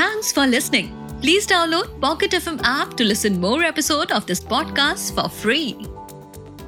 Thanks for listening. Please download Pocket FM app to listen more episode of this podcast for free.